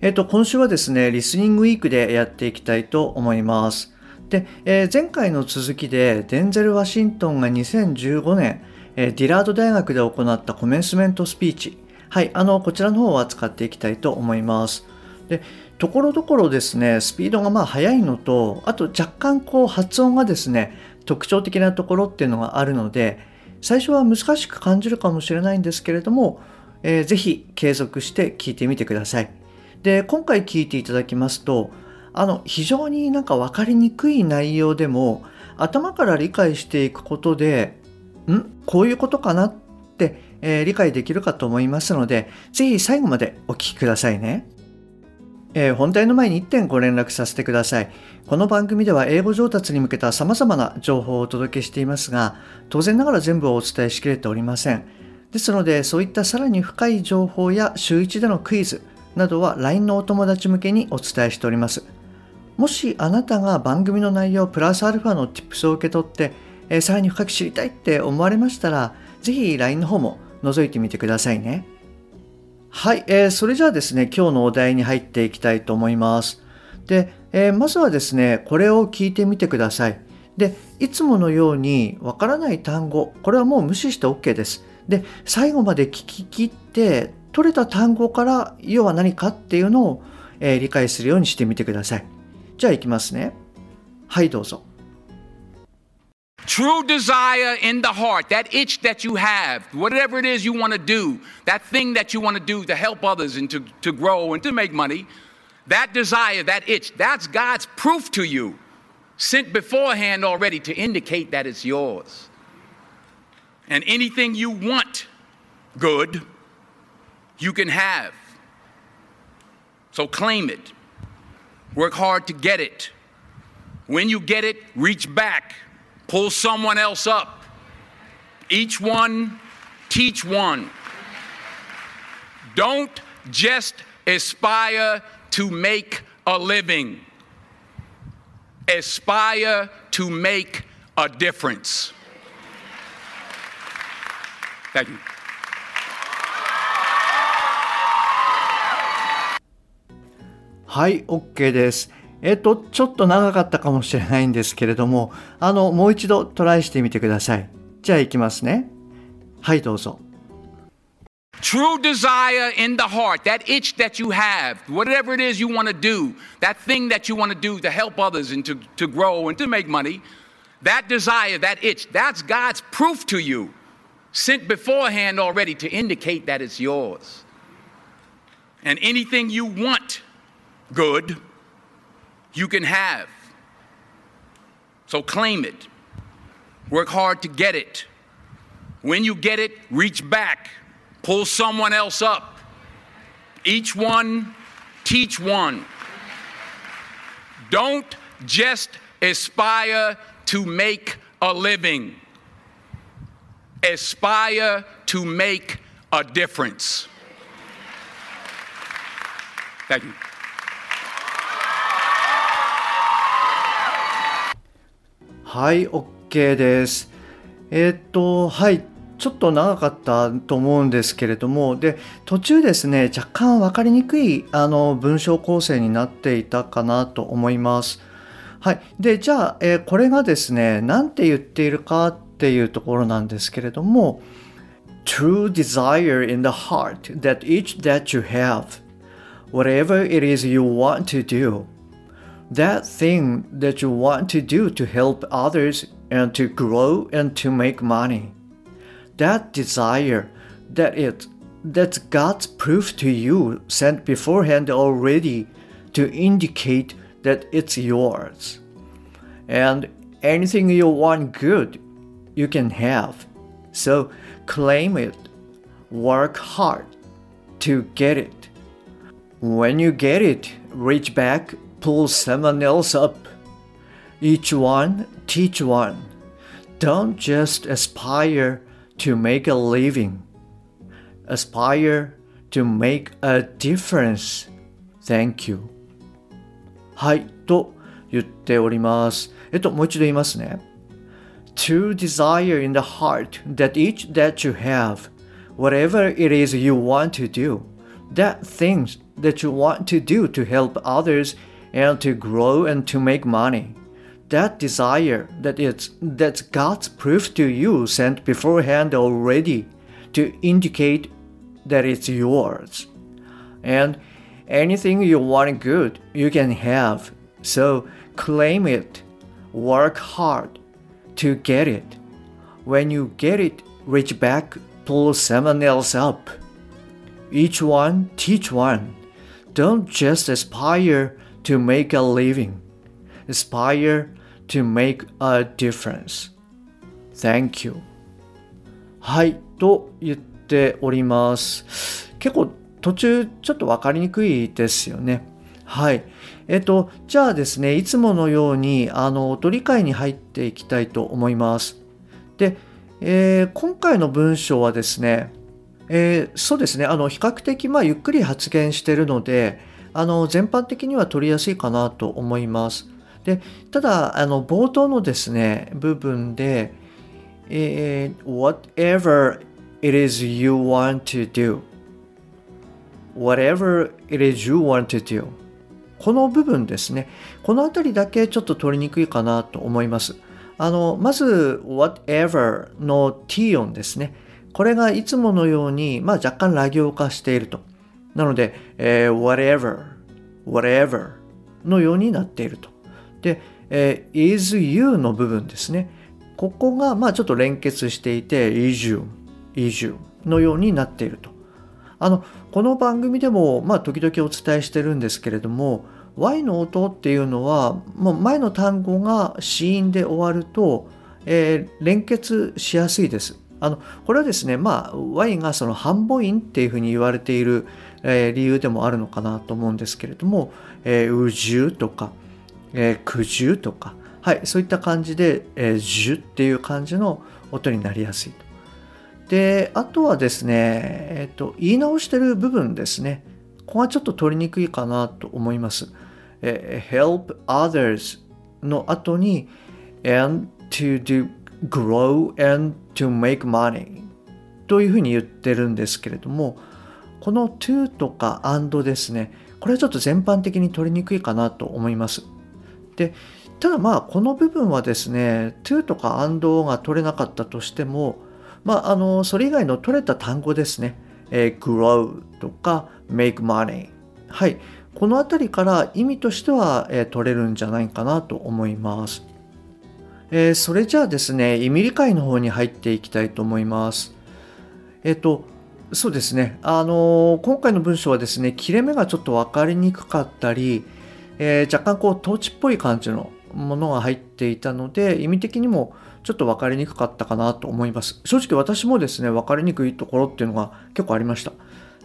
えっ、と今週はですねリスニングウィークでやっていきたいと思います。で、えー、前回の続きでデンゼル・ワシントンが2015年、えー、ディラード大学で行ったコメンスメントスピーチはいあのこちらの方を扱っていきたいと思います。でところどころですねスピードがまあ速いのとあと若干こう発音がですね特徴的なところっていうのがあるので最初は難しく感じるかもしれないんですけれども、えー、ぜひ継続して聞いてみてください。で今回聞いていただきますとあの非常になんか分かりにくい内容でも頭から理解していくことでん？こういうことかなって、えー、理解できるかと思いますので是非最後までお聞きくださいね。えー、本題の前に1点ご連絡させてください。この番組では英語上達に向けた様々な情報をお届けしていますが、当然ながら全部をお伝えしきれておりません。ですので、そういったさらに深い情報や週1でのクイズなどは LINE のお友達向けにお伝えしております。もしあなたが番組の内容プラスアルファの Tips を受け取って、えー、さらに深く知りたいって思われましたら、ぜひ LINE の方も覗いてみてくださいね。はい、えー、それじゃあですね、今日のお題に入っていきたいと思います。で、えー、まずはですね、これを聞いてみてください。で、いつものようにわからない単語、これはもう無視して OK です。で、最後まで聞き切って、取れた単語から要は何かっていうのを、えー、理解するようにしてみてください。じゃあいきますね。はい、どうぞ。True desire in the heart, that itch that you have, whatever it is you want to do, that thing that you want to do to help others and to, to grow and to make money, that desire, that itch, that's God's proof to you, sent beforehand already to indicate that it's yours. And anything you want good, you can have. So claim it. Work hard to get it. When you get it, reach back pull someone else up. Each one, teach one. Don't just aspire to make a living, aspire to make a difference. Thank you. はい、OK です。えっと、ちょっと長かったかもしれないんですけれども、あの、もう一度トライしてみてください。じゃあ行きますね。はい、どうぞ。True desire in the heart, that itch that you have, whatever it is you want to do, that thing that you want to do to help others and to, to grow and to make money, that desire, that itch, that's God's proof to you, sent beforehand already to indicate that it's yours. And anything you want good, you can have. So claim it. Work hard to get it. When you get it, reach back. Pull someone else up. Each one, teach one. Don't just aspire to make a living, aspire to make a difference. Thank you. はい、OK です。えー、っと、はい、ちょっと長かったと思うんですけれども、で、途中ですね、若干分かりにくいあの文章構成になっていたかなと思います。はい。で、じゃあ、えー、これがですね、何て言っているかっていうところなんですけれども、True desire in the heart that each that you have, whatever it is you want to do, that thing that you want to do to help others and to grow and to make money. That desire, that it, that God's proof to you sent beforehand already to indicate that it's yours. And anything you want good, you can have. So claim it. Work hard to get it. When you get it, reach back pull someone else up. Each one teach one. Don't just aspire to make a living. Aspire to make a difference. Thank you. はい、と言っております。えっと、もう一度言いますね。To desire in the heart that each that you have, whatever it is you want to do, that things that you want to do to help others and to grow and to make money. That desire that it's that's God's proof to you sent beforehand already to indicate that it's yours. And anything you want good, you can have. So claim it. Work hard to get it. When you get it, reach back, pull someone else up. Each one teach one. Don't just aspire to make a living. Aspire to make a difference. Thank you. はい、と言っております。結構途中ちょっと分かりにくいですよね。はい。えっと、じゃあですね、いつものように、あの、音理解に入っていきたいと思います。で、えー今回の文章はですね、えーそうですね、あの、比較的、まあ、ゆっくり発言しているので、あの、全般的には取りやすいかなと思います。で、ただ、あの、冒頭のですね、部分で、えー whatever it is you want to do whatever it is you want to do この部分ですね。このあたりだけちょっと取りにくいかなと思います。あの、まず、whatever の t 音ですね。これがいつものように、まあ若干ラ行化していると。なので、えー whatever, whatever のようになっていると。で、えー is you の部分ですね。ここが、まあちょっと連結していて、is you, is you のようになっていると。あのこの番組でも、まあ、時々お伝えしてるんですけれども Y の音っていうのはもう前の単語が子音で終わると、えー連結しやすいです。あのこれはですね、まあ、Y がその半母音っていうふうに言われている、理由でもあるのかなと思うんですけれども、えー、うじゅうとか、えー、くじゅうとか、はい、そういった感じで、えー、じゅっていう感じの音になりやすいと。で、あとはですね、えっと、言い直してる部分ですね。ここがちょっと取りにくいかなと思います。え help others の後に and to do grow and to make money というふうに言ってるんですけれども、この to とか and ですね、これはちょっと全般的に取りにくいかなと思います。で、ただまあこの部分はですね、to とか and が取れなかったとしても、まあ、あのそれ以外の取れた単語ですね、えー grow とか make money はい。この辺りから意味としては、えー取れるんじゃないかなと思います、えーそれじゃあですね意味理解の方に入っていきたいと思います。えっ、とそうですねあの今回の文章はですね切れ目がちょっと分かりにくかったり、えー若干こう統治っぽい感じのものが入っていたので意味的にもちょっと分かりにくかったかなと思います。正直私もですね、分かりにくいところっていうのが結構ありました。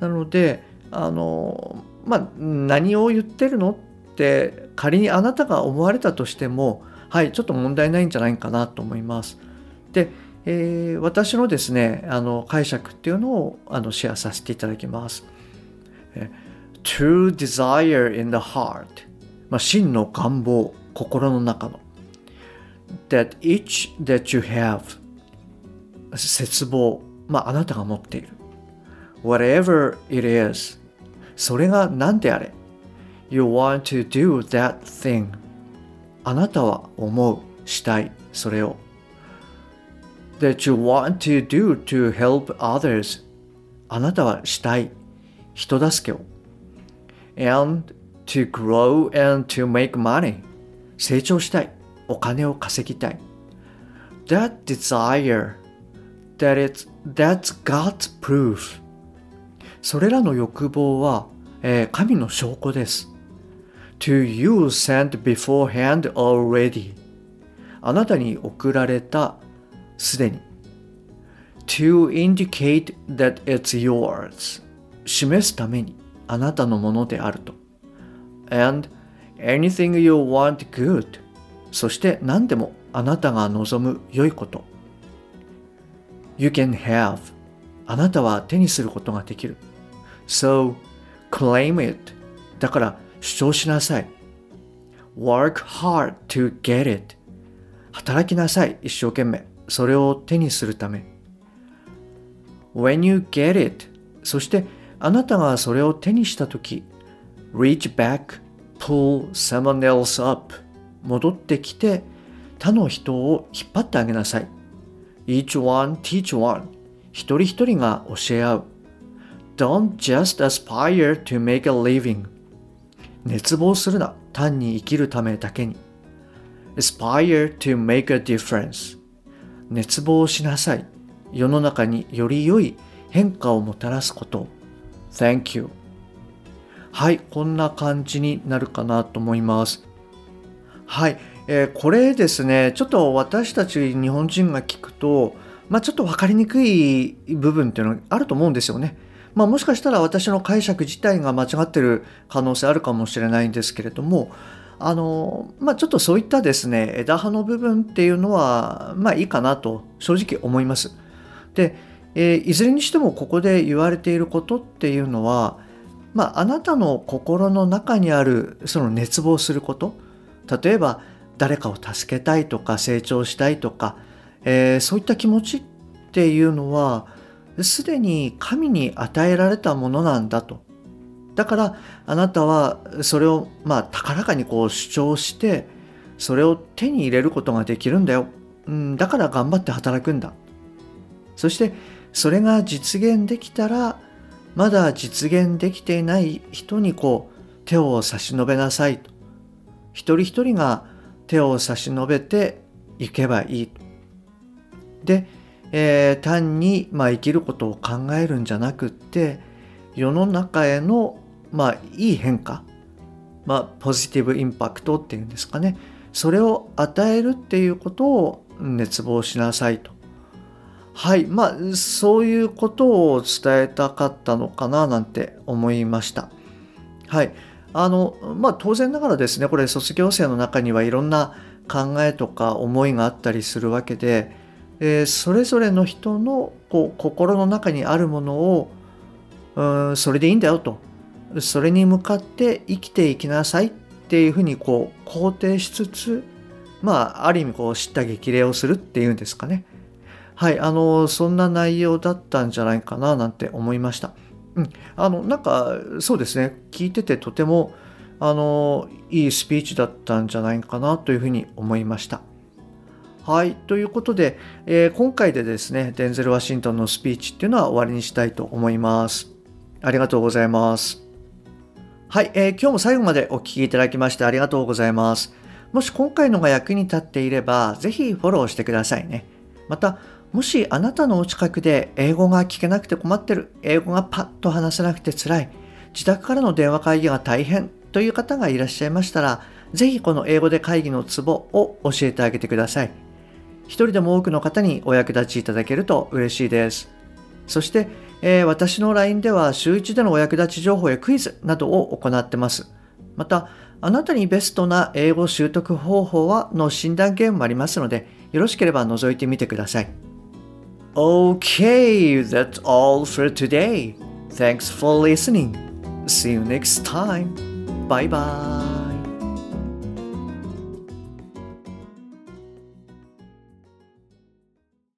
なので、あの、まあ、何を言ってるのって仮にあなたが思われたとしても、はい、ちょっと問題ないんじゃないかなと思います。で、えー私のですね、あの解釈っていうのをあのシェアさせていただきます。え True desire in the heart、まあ、真の願望、心の中の。that each that you have 絶望、まあ、あなたが持っている。whatever it is それが何であれ。you want to do that thing あなたは思うしたいそれを。That you want to do to help others あなたはしたい人助けを and to grow and to make money 成長したいお金を稼ぎたい that desire that it's, that's God's proof それらの欲望は、えー神の証拠です to you sent beforehand already あなたに送られたすでに to indicate that it's yours 示すためにあなたのものであると and anything you want good そして何でもあなたが望む良いこと You can have あなたは手にすることができる So claim it だから主張しなさい Work hard to get it 働きなさい一生懸命それを手にするため When you get it そしてあなたがそれを手にしたとき reach back pull someone else up 戻ってきて他の人を引っ張ってあげなさい each one teach one 一人一人が教え合う don't just aspire to make a living 熱望するな単に生きるためだけに aspire to make a difference 熱望しなさい。世の中により良い変化をもたらすこと。Thank you. はいこんな感じになるかなと思います。はい、えー、これですねちょっと私たち日本人が聞くとまあちょっと分かりにくい部分っていうのがあると思うんですよね。まあ、もしかしたら私の解釈自体が間違ってる可能性あるかもしれないんですけれどもあのまあちょっとそういったですね枝葉の部分っていうのはまあいいかなと正直思います。でえー、いずれにしてもここで言われていることっていうのは、まあ、あなたの心の中にあるその熱望すること例えば誰かを助けたいとか成長したいとか、えー、そういった気持ちっていうのはすでに神に与えられたものなんだと。だからあなたはそれをまあ高らかにこう主張してそれを手に入れることができるんだよ。うん、だから頑張って働くんだ。そしてそれが実現できたらまだ実現できていない人にこう手を差し伸べなさいと一人一人が手を差し伸べていけばいいで、えー、単に、まあ、生きることを考えるんじゃなくって世の中への、まあ、いい変化、まあ、ポジティブインパクトっていうんですかね。それを与えるっていうことを熱望しなさいと。はい。まあそういうことを伝えたかったのかななんて思いました。はい。あのまあ当然ながらですねこれ卒業生の中にはいろんな考えとか思いがあったりするわけで、えー、それぞれの人のこう心の中にあるものをうんそれでいいんだよと。それに向かって生きていきなさいっていうふうにこう肯定しつつまあある意味こう知った激励をするっていうんですかねはい、あの、そんな内容だったんじゃないかななんて思いました。うん、あの、なんか、そうですね、聞いててとても、あの、いいスピーチだったんじゃないかなというふうに思いました。はい、ということで、えー、今回でですね、デンゼル・ワシントンのスピーチっていうのは終わりにしたいと思います。ありがとうございます。はい、えー、今日も最後までお聴きいただきましてありがとうございます。もし今回のが役に立っていれば、ぜひフォローしてくださいね。また、もしあなたのお近くで英語が聞けなくて困ってる、英語がパッと話せなくて辛い、自宅からの電話会議が大変という方がいらっしゃいましたら、ぜひこの英語で会議のツボを教えてあげてください。一人でも多くの方にお役立ちいただけると嬉しいです。そして、えー、私の LINE では週1でのお役立ち情報やクイズなどを行ってます。また、あなたにベストな英語習得方法はの診断ゲームもありますので、よろしければ覗いてみてください。Okay, that's all for today. Thanks for listening. See you next time. Bye bye.